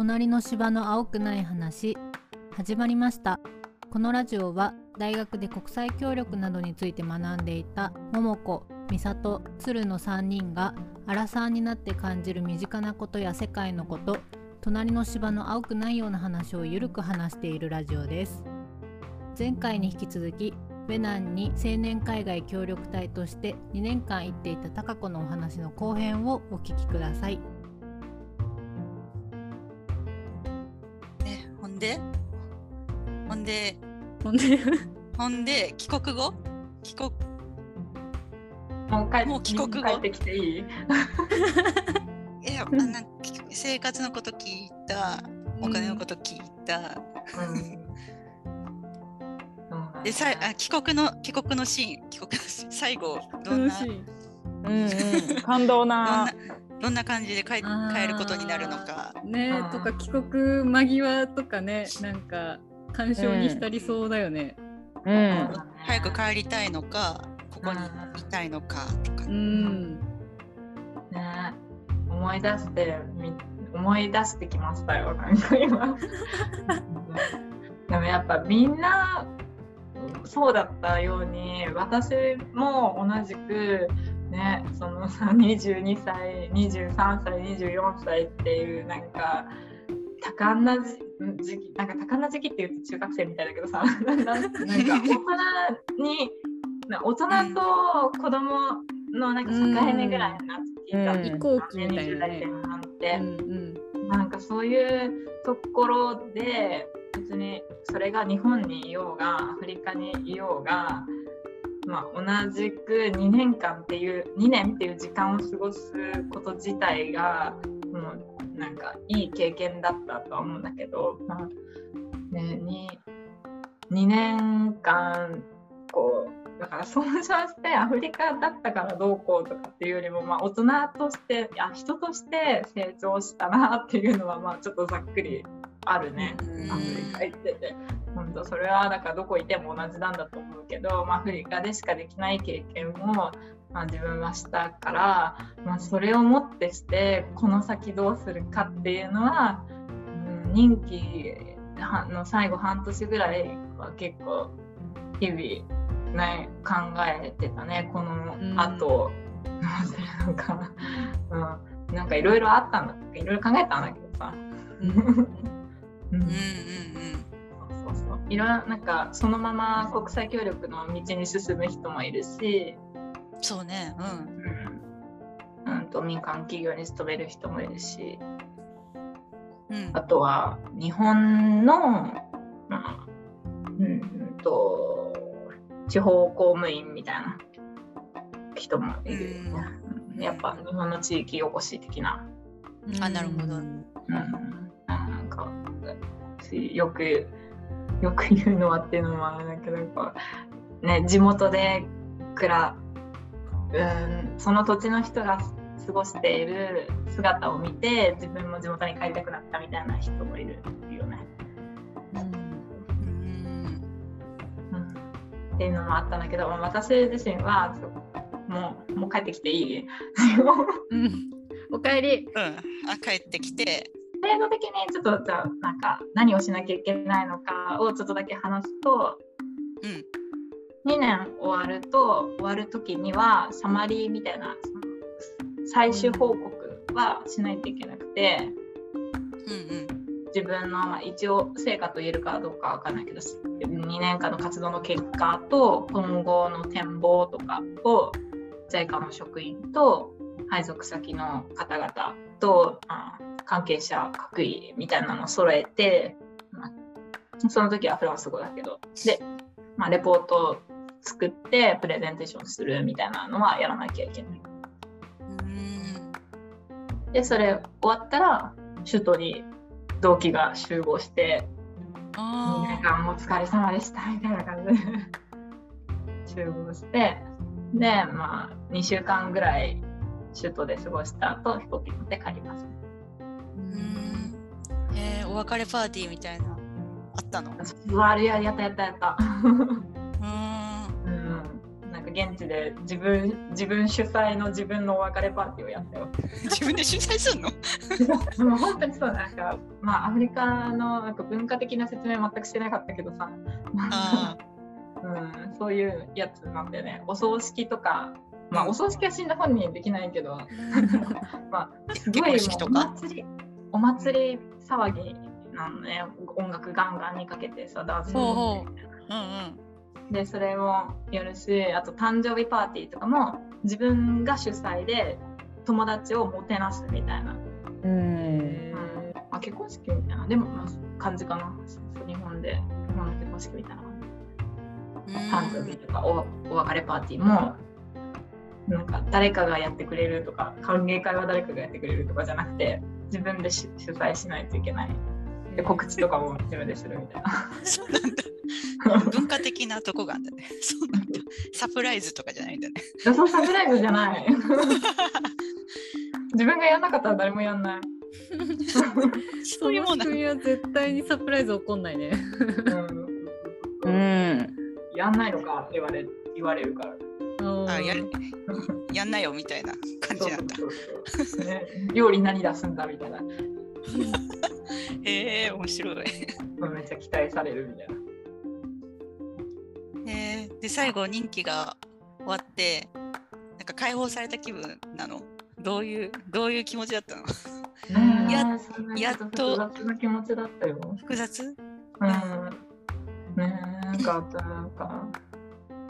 隣の芝の青くない話。始まりました。このラジオは大学で国際協力などについて学んでいた桃子美里鶴の3人がアラサーになって感じる身近なことや世界のこと隣の芝の青くないような話をゆるく話しているラジオです。前回に引き続きベナンに青年海外協力隊として2年間行っていた高子のお話の後編をお聞きください。ほんで。ほんで帰国後？帰国。もう帰もう帰国後？帰ってきていい？えあなんか生活のこと聞いた？お金のこと聞いた、でさいあ帰国の帰国のシーン。帰国のシーン。最後どんな？うんうん、感動どんななどんな感じで帰帰ることになるのか。ねうんとか帰国間際とかねなんか感傷に浸りそうだよね。うん。早く帰りたいのかここにいたいのかとか、うん。ね。思い出してみ思い出してきましたよなんか今。でもやっぱみんなそうだったように私も同じくねそのさ 22歳23歳24歳っていうなんか多感な時時期なんか多感な時期って言うと中学生みたいだけどさ なんか大人にな大人と子供のなんか境目ぐらいになってきたうん移行期みたい20なね代前。半って。うんうんなんかそういうところで別にそれが日本にいようがアフリカにいようが、まあ、同じく2年間っていう2年っていう時間を過ごすこと自体がもうなんかいい経験だったとは思うんだけど、まあね、2, 2年間こうだから総称してアフリカだったからどうこうとかっていうよりも、まあ、大人としていや人として成長したなっていうのはまあちょっとざっくりあるね。うんアフリカ行ってて本当それはだからどこいても同じなんだと思うけど、まあ、アフリカでしかできない経験を、まあ、自分はしたから、まあ、それをもってしてこの先どうするかっていうのは、うん、任期の最後半年ぐらいは結構日々ね考えてたねこの後、どうするのか、うん、なんかいろいろあったんだいろいろ考えたんだけどさ。うんうんうん。うん。そうそうそう。いろいろなんかそのまま国際協力の道に進む人もいるし、そうね。うん。うん、と民間企業に勤める人もいるし。うん。あとは日本の、まあうんうんと地方公務員みたいな人もいるよね、うん。やっぱ日本の地域おこし的な、あなるほど。うん、なんかしよくよく言うのはっていうのもあれだけどやっぱね地元でくらうんその土地の人が過ごしている姿を見て自分も地元に帰りたくなったみたいな人もいるよね。うんうんっていうのもあったんだけど、まあ私自身はそうもうもう帰ってきていい？うん。おかえり。うんあ帰ってきて制度的にちょっとじゃあなんか何をしなきゃいけないのかをちょっとだけ話すとうん2年終わると終わる時にはサマリーみたいな最終報告はしないといけなくてうんうん自分の、まあ、一応成果と言えるかどうかわかんないけど2年間の活動の結果と今後の展望とかを JICA の職員と配属先の方々と、まあ、関係者各位みたいなのを揃えて、まあ、その時はフランス語だけど。で、まあ、レポート作ってプレゼンテーションするみたいなのはやらなきゃいけない。うんでそれ終わったら首都に同期が集合して2年あ間お疲れ様でしたみたいな感じで集合してでまあ2週間ぐらい首都で過ごした後飛行機乗って帰ります。ーうんえーお別れパーティーみたいなあったの？やったやったやった。現地で自分自分主催の自分のお別れパーティーをやったよ。自分で主催するの？もう本当にそうなんかまあアフリカのなんか文化的な説明全くしてなかったけどさ、あ うん、そういうやつなんでね。お葬式とかまあお葬式は死んだ本人できないけど まあすごいお祭りお祭り騒ぎなのね。音楽ガンガンにかけてさダンスほうほう。もうんうんでそれもやるしあと誕生日パーティーとかも自分が主催で友達をもてなすみたいな、うん。うん。まあ、結婚式みたいな。でも、まあ、感じかな。日本で日本の結婚式みたいな。感じ誕生日とかおお別れパーティーもなんか誰かがやってくれるとか歓迎会は誰かがやってくれるとかじゃなくて自分で主主催しないといけない。で告知とかも自分でするみたいな。そうなんだ。文化的なとこがあるんだね。そうなんだ。サプライズとかじゃないんだね。予想サプライズじゃない。自分がやんなかったら誰もやんない。そういうもんは絶対にサプライズ起こんないね。うんうんやんないのかって言われ言われるから。あやるやんなよみたいな感じなんだ。そうそうそうね、料理何出すんだみたいな。へえ面白い。めっちゃ期待されるみたいな。へえで最後任期が終わってなんか解放された気分なの。どういうどういう気持ちだったの？ややっと複雑な気持ちだったよ。複雑？うん。ねえなんかなんか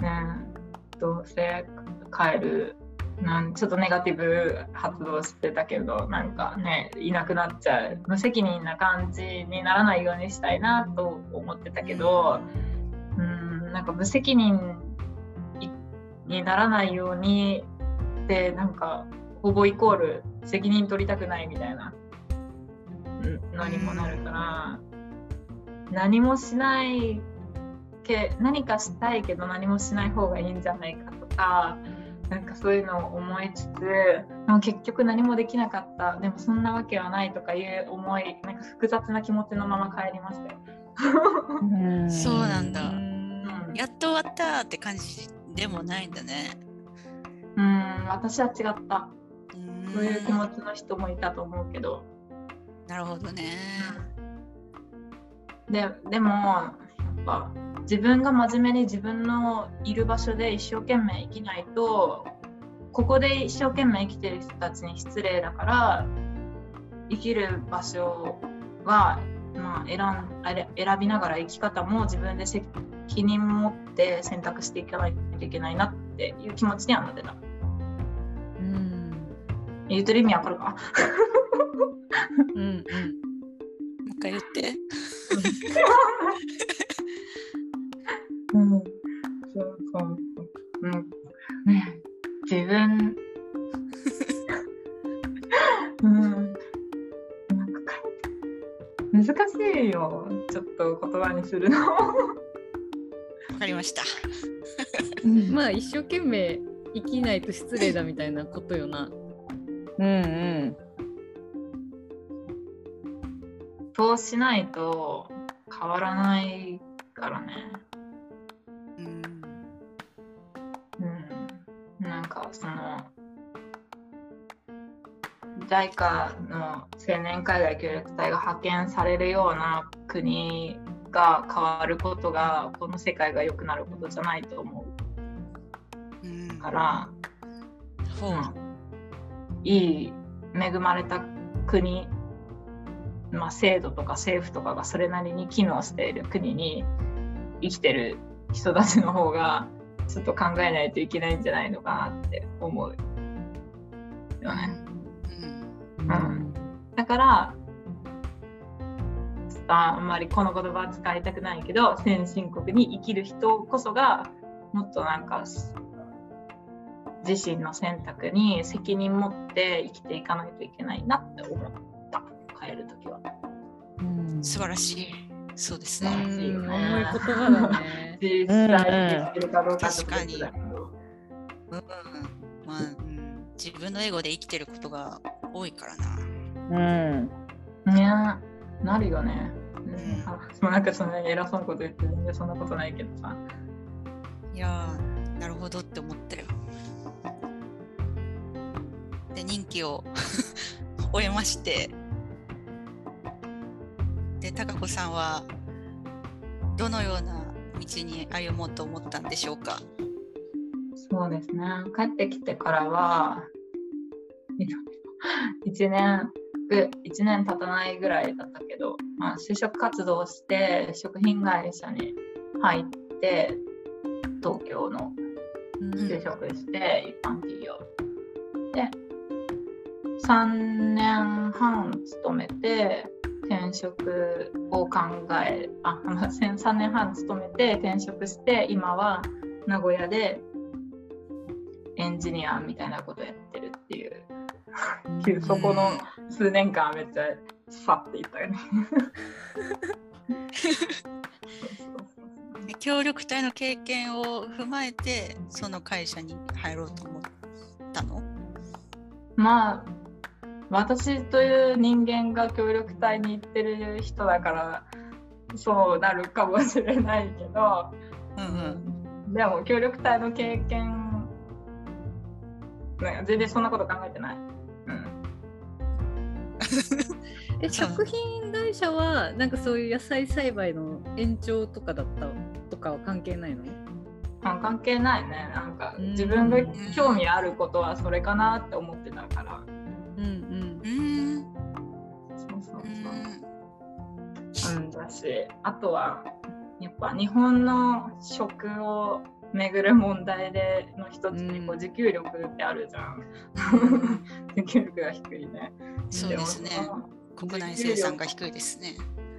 ねえどうせ帰るなんちょっとネガティブ発動してたけどなんかねいなくなっちゃう無責任な感じにならないようにしたいなと思ってたけどうんなんか無責任いにならないようにでなんかほぼイコール責任取りたくないみたいな。うんのにもなるから。何もしないけ何かしたいけど何もしない方がいいんじゃないかとかなんかそういうのを思いつつでも結局何もできなかった。でもそんなわけはないとかいう思いなんか複雑な気持ちのまま帰りましたよ。そうなんだ。うんやっと終わったって感じでもないんだね。うん私は違ったうんそういう気持ちの人もいたと思うけど。なるほどね。ででもやっぱ自分が真面目に自分のいる場所で一生懸命生きないとここで一生懸命生きてる人たちに失礼だから生きる場所は、まあ、選んあれ選びながら生き方も自分で責任持って選択していかないといけないなっていう気持ちにはなってた。うん言ってる意味わかるかうんうんもう一回言って。うん、そうそうそう。うん。ね、自分。うん。なんか難しいよ。ちょっと言葉にするの。わかりました。まあ一生懸命生きないと失礼だみたいなことよな。うんうんそうしないと変わらないからね。うんうん。なんかその。JICA の青年海外協力隊が派遣されるような国が変わることがこの世界が良くなることじゃないと思う。んうから、ほう。いい恵まれた国、まあ、制度とか政府とかがそれなりに機能している国に生きてる人たちの方がちょっと考えないといけないんじゃないのかなって思う。うん。だからああんまりこの言葉は使いたくないけど先進国に生きる人こそがもっとなんか自身の選択に責任持って生きていかないといけないなって思った帰る時は。うん素晴らしい。そうですうね。重い言葉だね。実際に生きてるかどうかってことだけどうん。まあ、うん、自分のエゴで生きてることが多いからな。うんねなるよね。なんかその偉そうなこと言って全然そんなことないけどさ。いやなるほどって思ったよ。で任期を終えまして。で貴子さんはどのような道に歩もうと思ったんでしょうか？そうですね。帰ってきてからは 1年1年経たないぐらいだったけど、まあ、就職活動をして、食品会社に入って、東京のうん就職して、一般企業。で、3年半勤めて、転職を考え、あ 3年半勤めて転職して、今は名古屋でエンジニアみたいなことやってるっていう、そこの数年間はめっちゃさっていったよね。で協力隊の経験を踏まえてその会社に入ろうと思ったの？まあ私という人間が協力隊に行ってる人だからそうなるかもしれないけど、うんうんでも協力隊の経験全然そんなこと考えてない。うん、え食品会社はなんかそういう野菜栽培の延長とかだったとかは関係ないの？あ関係ないね。なんかうん。自分が興味あることはそれかなって思ってたから。うんうん。うーん。そうそううそう。んうん、だしあとはやっぱ日本の食を巡る問題での一つにこううん。自給力ってあるじゃん。自給力が低いね。そうですね。国内生産が低いですね。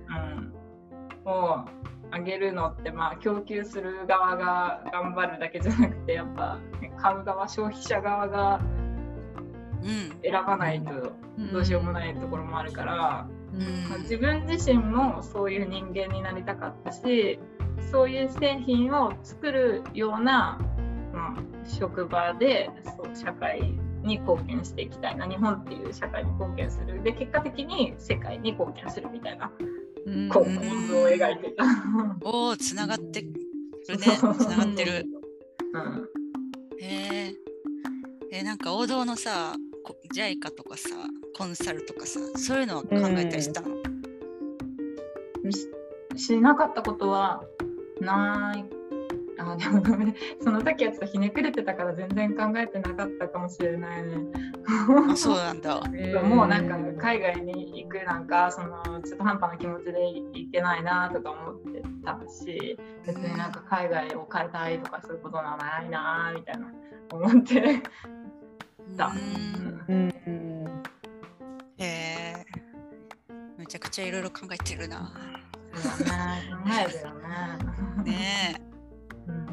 うん、を上げるのってまあ供給する側が頑張るだけじゃなくてやっぱ買う側消費者側がうん。選ばないとどうしようもないところもあるから。うん。まあ自分自身もそういう人間になりたかったしそういう製品を作るような、まあ、職場でそう社会に貢献していきたいな日本っていう社会に貢献する。で結果的に世界に貢献するみたいな構図を描いてた。おおつながってるね。つながってる。うん。へええーなんか王道のさこ JICA とかさコンサルとかさそういうのは考えたりしたの、ししなかったことはない。あでもごめんその時はちょっとひねくれてたから全然考えてなかったかもしれないね。あそうなんだ。もうなんか海外に行くなんかその中途半端な気持ちで行けないなとか思ってたし別になんか海外を変えたいとかそういうことはないなみたいな思って。た。うん。うん。うん。へえめちゃくちゃいろいろ考えてるなね考えるよね。ねうん。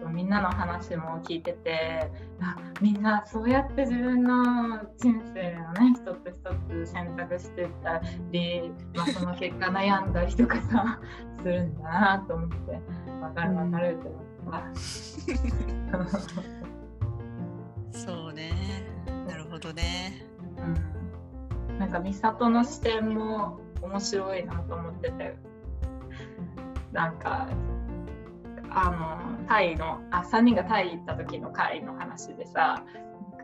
そうみんなの話も聞いててあみんなそうやって自分の人生をね一つ一つ選択してったり、まあ、その結果悩んだりとかさするんだなと思って分かる分かるって思った。えそうね。なるほどね。うん。なんか美里の視点も面白いなと思っててなんかあのタイのあ3人がタイ行った時の会の話でさ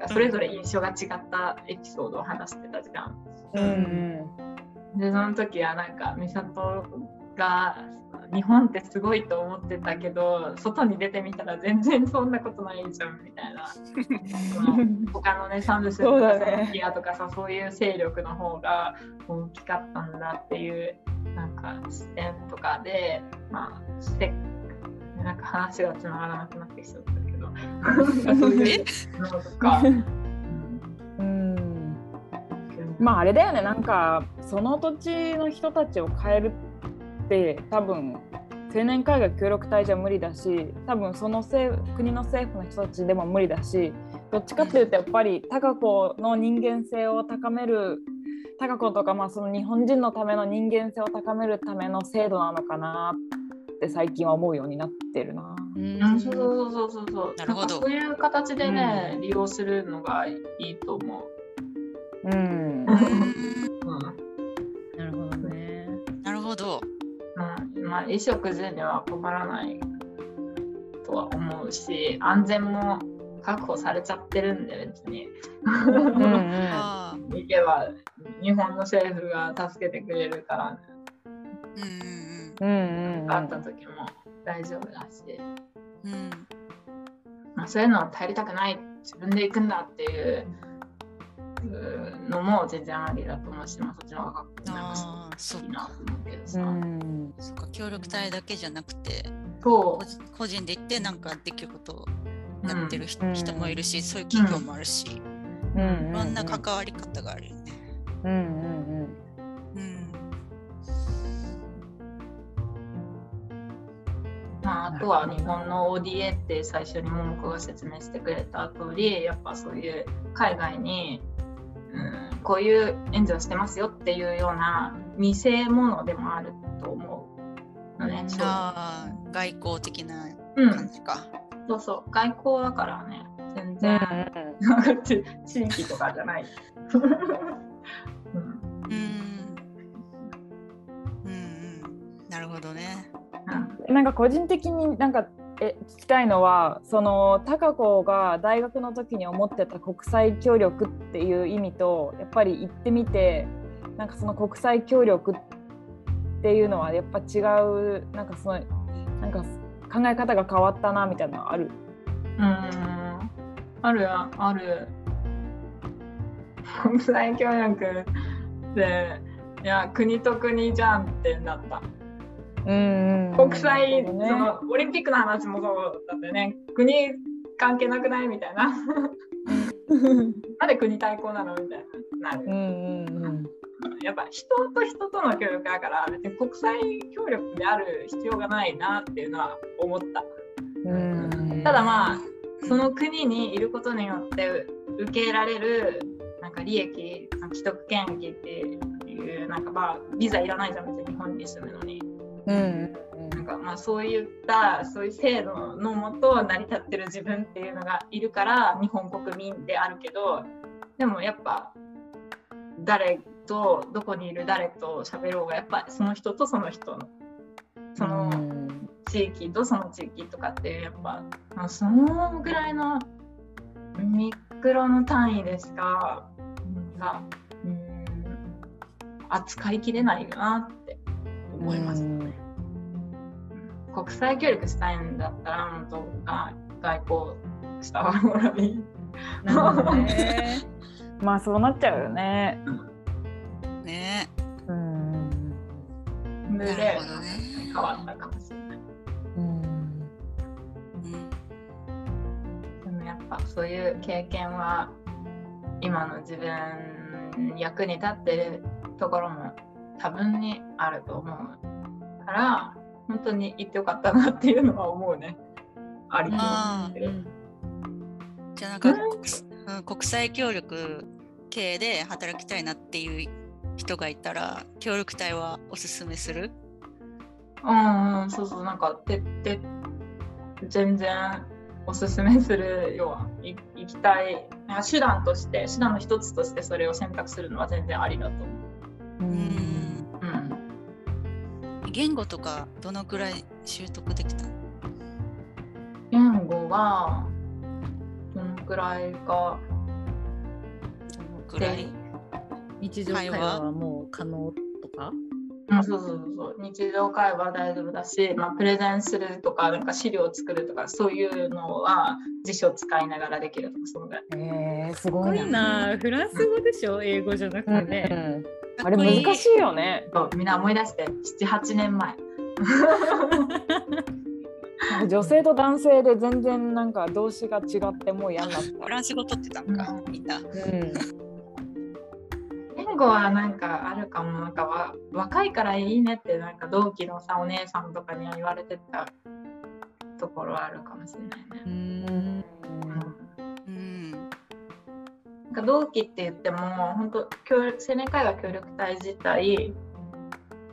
それぞれ印象が違ったエピソードを話してたじゃん。うんでその時はなんか美里が日本ってすごいと思ってたけど外に出てみたら全然そんなことないじゃんみたいな。他のねサンドスとそうかだねサンキアとかさそういう勢力の方が大きかったんだっていうなんか視点とかでまあしてなんか話がつながらなくなってきちゃったけど。そういうのとか。まああれだよね。なんかその土地の人たちを変えるって多分青年海外協力隊じゃ無理だし多分その国の政府の人たちでも無理だしどっちかっていうとやっぱり高子の人間性を高める高子とかまあその日本人のための人間性を高めるための制度なのかなって最近は思うようになってるな。うんうんそうそうそうそうそう。なるほどんかそういう形でね、うん利用するのがいいと思う。うん まあ衣食住には困らないとは思うし、安全も確保されちゃってるんで別に。行けば日本の政府が助けてくれるから、うんうんうんうん。あった時も大丈夫だし、うん。うんまあ、そういうのは頼りたくない自分で行くんだっていううのも全然ありだと思うし、まあ、そっちの方がなんかいいなと思うけどさ、うんそっか協力隊だけじゃなくてそ個人個人で行ってなんかできることをやってる人,、うん。人もいるしそういう企業もあるし、うん。いろんな関わり方があるよね。うんうんうん。まあ、あとは日本の ODA って最初に桃子が説明してくれた通りやっぱそういう海外に、うん、こういう援助をしてますよっていうような見せ物でもあると思う。のね。うんそうああ外交的なうん。感、じか。そうそう。外交だからね。全うん然、地地域とかじゃない。うん。うんうん。うんなるほどね。うん。なんか個人的になんかえ聞きたいのはその高子が大学の時に思ってた国際協力っていう意味とやっぱり行ってみてなんかその国際協力っていうのはやっぱ違うなんかそのなんか考え方が変わったなみたいなのある？うんあるやある。国際協力で、いや、国と国じゃんってなった。うん国際、ねそのオリンピックの話もそうだってね、国関係なくないみたいな。なんで国対抗なのみたいな。なるうんうんうんやっぱ人と人との協力だから、別に国際協力である必要がないなっていうのは思った。うん。ただまあその国にいることによって受けられるなんか利益既得権益っていうなんかまあビザいらないじゃん別に日本に住むのに。うん。なんかまあそういったそういう制度のもと成り立ってる自分っていうのがいるから日本国民であるけどでもやっぱ誰とどこにいる誰と喋ろうがやっぱその人とその人のその、地域とその地域とかっていうやっぱまあそのぐらいのミクロの単位でしかなんかうん扱いきれないよなって思います、国際協力したいんだったら本当あ外交した方がいい。まあそうなっちゃうよね。ねうんでなるほどね。変わったかもしれない。うんうんでもやっぱそういう経験は今の自分に役に立ってるところも多分にあると思うから本当に行ってよかったなっていうのは思うね。ありと思ってる。じゃあなんか国うん国際協力系で働きたいなっていう人がいたら協力隊はおすすめする？うんうん、そうそう、なんか、てって、全然おすすめするよい行きたい。手段として、手段の一つとしてそれを選択するのは全然ありだと。思う。うん。うん、言語とかどのくらい習得できた？の言語は、どのくらいか、どのくらい？日常会話？はもう可能とか？うん、そうそうそうそう日常会話大丈夫だし、まあ、プレゼンするとかなんか資料を作るとかそういうのは辞書を使いながらできるとかそのぐらい。えー、すごいな。な。フランス語でしょ？英語じゃなくてね。うんあれ難しいよね。そうみんな思い出して78年前。女性と男性で全然なんか動詞が違ってもう嫌になっフランス語取ってたんか、うんみんな。た。うん言語はなんかあるかもなんかわ若いからいいねってなんか同期のさお姉さんとかには言われてたところはあるかもしれないね。ううんん。うん。なんか同期って言っても本当協力青年会話協力隊自体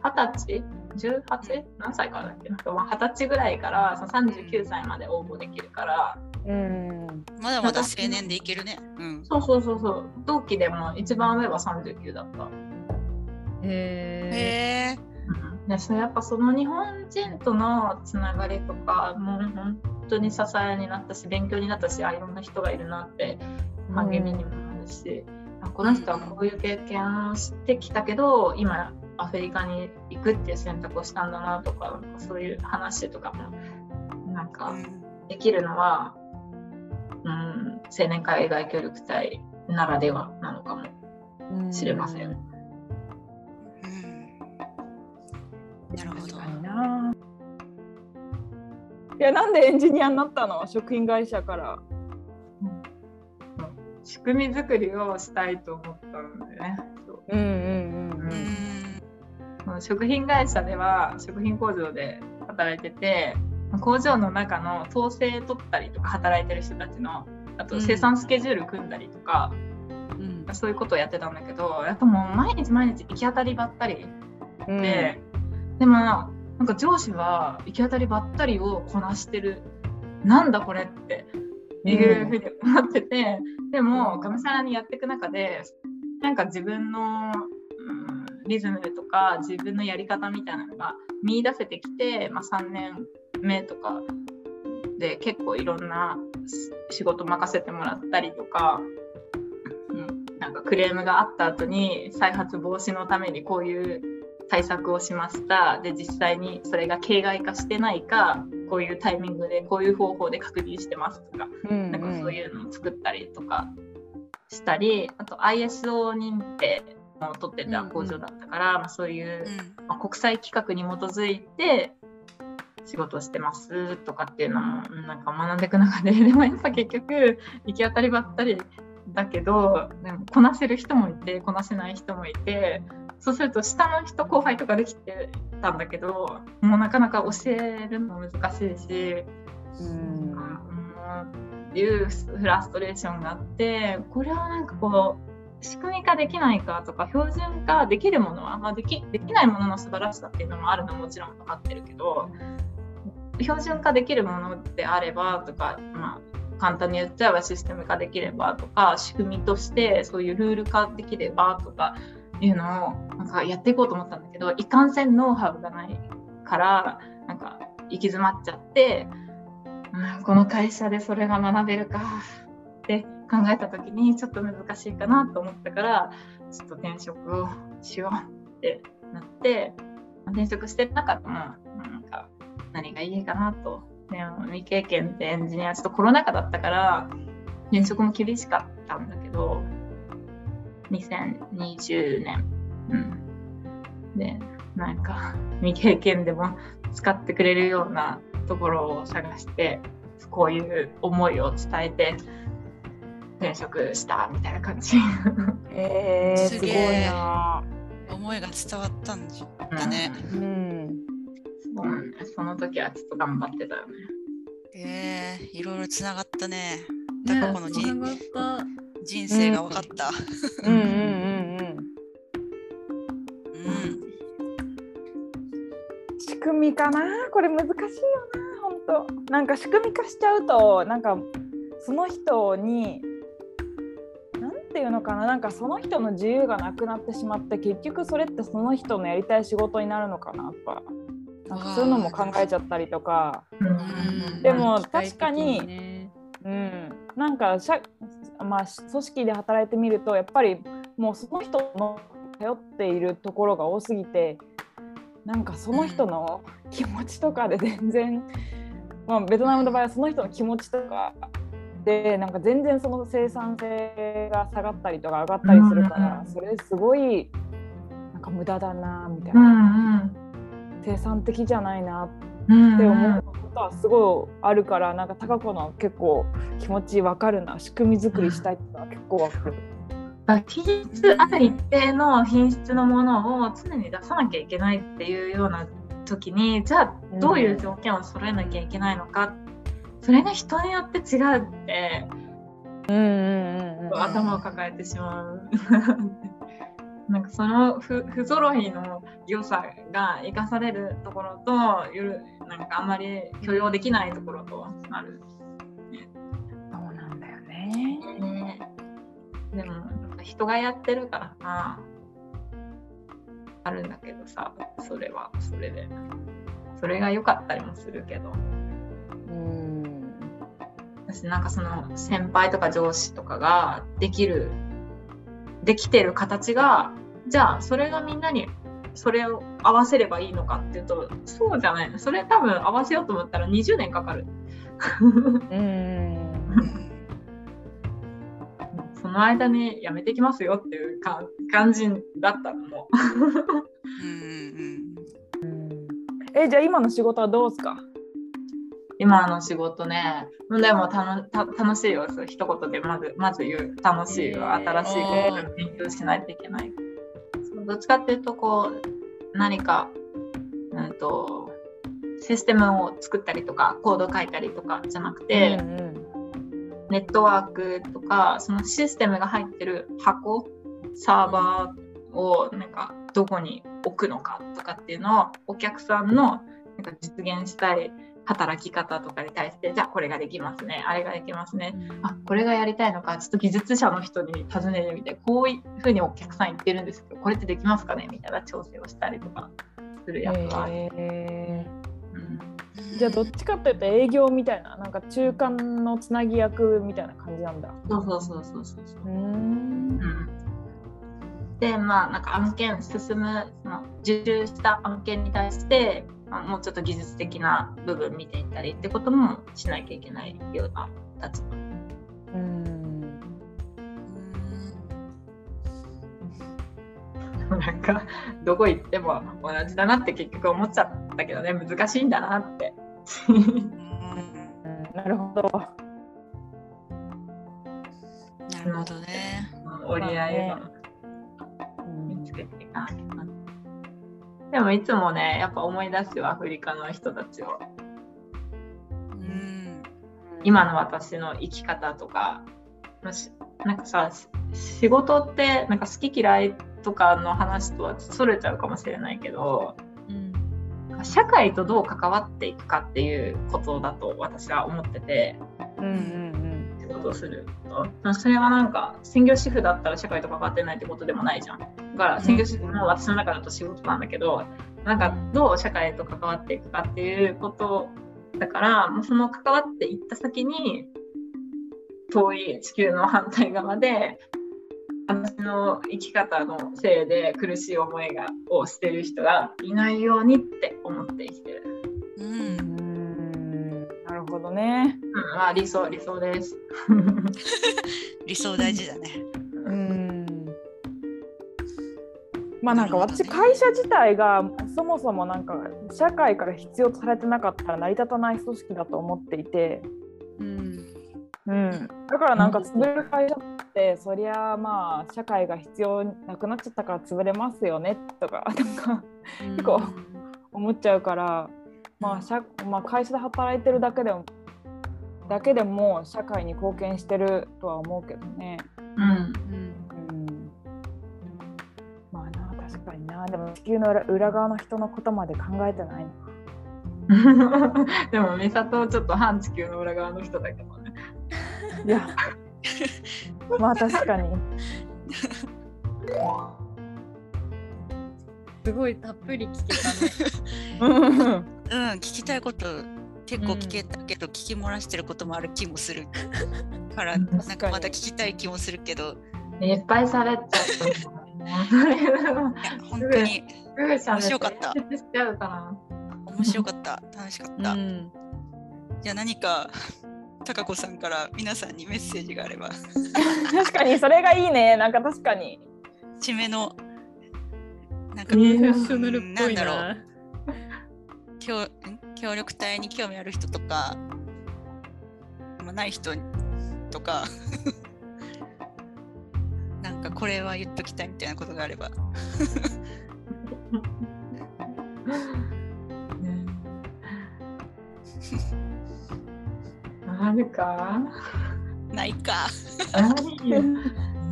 二十歳 ?18? 何歳からだっけ？なんかまあ二十歳ぐらいからその39歳まで応募できるからうんまだまだ青年でいけるね。うん。そうそうそうそう同期でも一番上は39だった。へえ。でそれやっぱその日本人とのつながりとかもう本当に支えになったし勉強になったしあいろんな人がいるなって励みにもなるし、あこの人はこういう経験をしてきたけど今アフリカに行くっていう選択をしたんだなとかなんかそういう話とかもなんかできるのは、うん、青年海外協力隊ならではなのかもしれません。うん。なるほど。確かにな。いやなんでエンジニアになったの？食品会社から。仕組み作りをしたいと思ったんでね。そううんうん。うん。その食品会社では食品工場で働いてて工場の中の統制取ったりとか働いてる人たちのあと生産スケジュール組んだりとか、うん。そういうことをやってたんだけどやっぱもう毎日毎日行き当たりばったりうん。で、でもなんか上司は行き当たりばったりをこなしてるなんだこれっていうふうに思ってて、でもがむしゃらにやっていく中でなんか自分の、うんリズムとか自分のやり方みたいなのが見出せてきて、まあ、3年目とかで結構いろんな仕事任せてもらったりとか、うん、なんかクレームがあった後に再発防止のためにこういう対策をしました。で実際にそれが形骸化してないかこういうタイミングでこういう方法で確認してますとかうんなんかそういうのを作ったりとかしたり、あと ISO 認定を取ってた工場だったから、まあ、そういう、うん。まあ、国際規格に基づいて仕事をしてますとかっていうのもうんなんか学んでいく中で でもやっぱ結局行き当たりばったりだけどでもこなせる人もいてこなせない人もいてそうすると下の人後輩とかできてたんだけどもうなかなか教えるのも難しいし。うんっていうフラストレーションがあってこれはなんかこう仕組み化できないかとか標準化できるものは、まあ、できできないものの素晴らしさっていうのもあるのはもちろん分かってるけど標準化できるものであればとか、まあ、簡単に言っちゃえばシステム化できればとか仕組みとしてそういうルール化できればとかいうのをなんかやっていこうと思ったんだけどいかんせんノウハウがないからなんか行き詰まっちゃって。うんこの会社でそれが学べるかって考えた時にちょっと難しいかなと思ったからちょっと転職をしようってなって転職してなかったもなんか何がいいかなと、ね、未経験でエンジニアちょっとコロナ禍だったから転職も厳しかったんだけど2020年、うん、でなんか未経験でも使ってくれるようなところを探してこういう思いを伝えて転職したみたいな感じ。えー、すごいな。思いが伝わったんだね。うん。そうなん。だその時はちょっと頑張ってたよね。えー、いろいろつながったね。ね。高子の人つながった。人生が分かった。うん。うん。うん。うん。うん。仕組みかな？これ難しいよな。本当なんか仕組み化しちゃうとなんかその人になんていうのかな？なんかその人の自由がなくなってしまって結局それってその人のやりたい仕事になるのかな？とかなんかそういうのも考えちゃったりとか。うん。でも確かにね。うん。なんか社、まあ、組織で働いてみるとやっぱりもうその人の頼っているところが多すぎてなんかその人の気持ちとかで全然、まあ、ベトナムの場合はその人の気持ちとかでなんか全然その生産性が下がったりとか上がったりするから、うんそれすごいなんか無駄だなみたいうんな、うん生産的じゃないなって思うことはすごいあるからなんか高子の結構気持ちわかるな仕組み作りしたいってのは結構わかる。品質ある一定の品質のものを常に出さなきゃいけないっていうような時にじゃあどういう条件を揃えなきゃいけないのか、それが人によって違うってうんうんうんうん頭を抱えてしまう。なんかその不不揃いの良さが生かされるところと夜なんかあんまり許容できないところとある。そうなんだよね。ねでもなんか人がやってるからなあるんだけどさそれはそれでそれが良かったりもするけどうん私なんかその先輩とか上司とかができるできてる形がじゃあそれがみんなにそれを合わせればいいのかっていうとそうじゃない。それ多分合わせようと思ったら20年かかる。うん。その間にやめてきますよっていうか感じだったのも。えじゃあ今の仕事はどうですか？今の仕事ね。でもたのた楽しいよ。一言でまずまず言う。楽しいよ。新しいことを勉強しないといけないどっちかっていうとこう何かうんとシステムを作ったりとかコード書いたりとかじゃなくて、うんネットワークとかそのシステムが入ってる箱サーバーをなんかどこに置くのかとかっていうのをお客さんのなんか実現したい働き方とかに対してじゃあこれができますね。あれができますね。あこれがやりたいのか。ちょっと技術者の人に尋ねてみて。こういうふうにお客さん言ってるんですけどこれってできますかね？みたいな調整をしたりとか。する役がある、えーじゃあどっちかっていうと営業みたいな。なんか中間のつなぎ役みたいな感じなんだ。そうそうそうそうそうそう。うん。でまあなんか案件進むその受注した案件に対して、まあ、もうちょっと技術的な部分見ていったりってこともしなきゃいけないような立場。うんなんかどこ行っても同じだなって結局思っちゃったけどね難しいんだなって。うんなるほどもいつもねやっぱ思い出すよアフリカの人たちを。うん。今の私の生き方とか。なんかさし仕事ってなんか好き嫌いとかの話とはそれちゃうかもしれないけどうん。社会とどう関わっていくかっていうことだと私は思ってて。うんうん仕事をすると。それはなんか専業主婦だったら社会と関わってないってことでもないじゃん。だから専業主婦も私の中だと仕事なんだけどなんかどう社会と関わっていくかっていうことだからもうその関わっていった先に遠い地球の反対側で私の生き方のせいで苦しい思いがをしてる人がいないようにって思って生きてる。ううんんなるほどねうん、まあ理想理想です。理想大事だね。まあなんか私会社自体がそもそもなんか社会から必要とされてなかったら成り立たない組織だと思っていて、うん。うん、だからなんか潰れる会社ってそりゃまあ社会が必要なくなっちゃったから潰れますよねとか なんか結構思っちゃうから、まあ社まあ、会社で働いてるだけでもだけでも社会に貢献してるとは思うけどね。うん地球の裏裏側の人のことまで考えてないな。でも美里ちょっと反地球の裏側の人だけどね。いやまあ確かに。すごいたっぷり聞けたね。う んうん、聞きたいこと結構聞けたけど、聞き漏らしてることもある気もするからうんなん確かまた聞きたい気もするけどいいっぱい喋っちゃった。や 本当に面白かった。面白かった。楽しかった、うん。じゃあ何か高子さんから皆さんにメッセージがあれば。確かにそれがいいね。なんか確かに。締めのなんかな。んだろな。協ん？協力隊に興味ある人とか、まあ、ない人とかなんかこれは言っときたいみたいなことがあればな。あるかないか、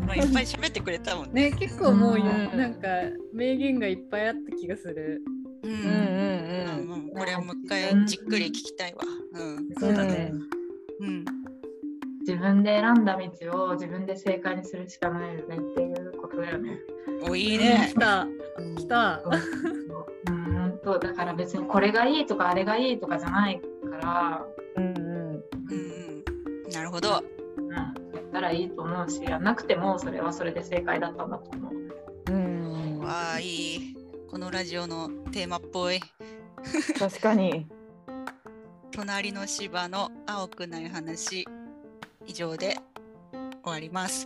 まあ、いっぱい喋ってくれたもんね。ね結構もうようんなんか名言がいっぱいあった気がする。うんうんうんうんうんこれはもう一回じっくり聞きたいわ。うんそうだね。うん自分で選んだ道を自分で正解にするしかないよねっていうことだよね。おいいね来。た来た。うん、本当だから別にこれがいいとかあれがいいとかじゃないから、うんうんうんうん、なるほど。うん、やったらいいと思うしやんなくてもそれはそれで正解だったんだと思う。うんわあいい。このラジオのテーマっぽい。確かに 隣の芝の青くない話以上で終わります。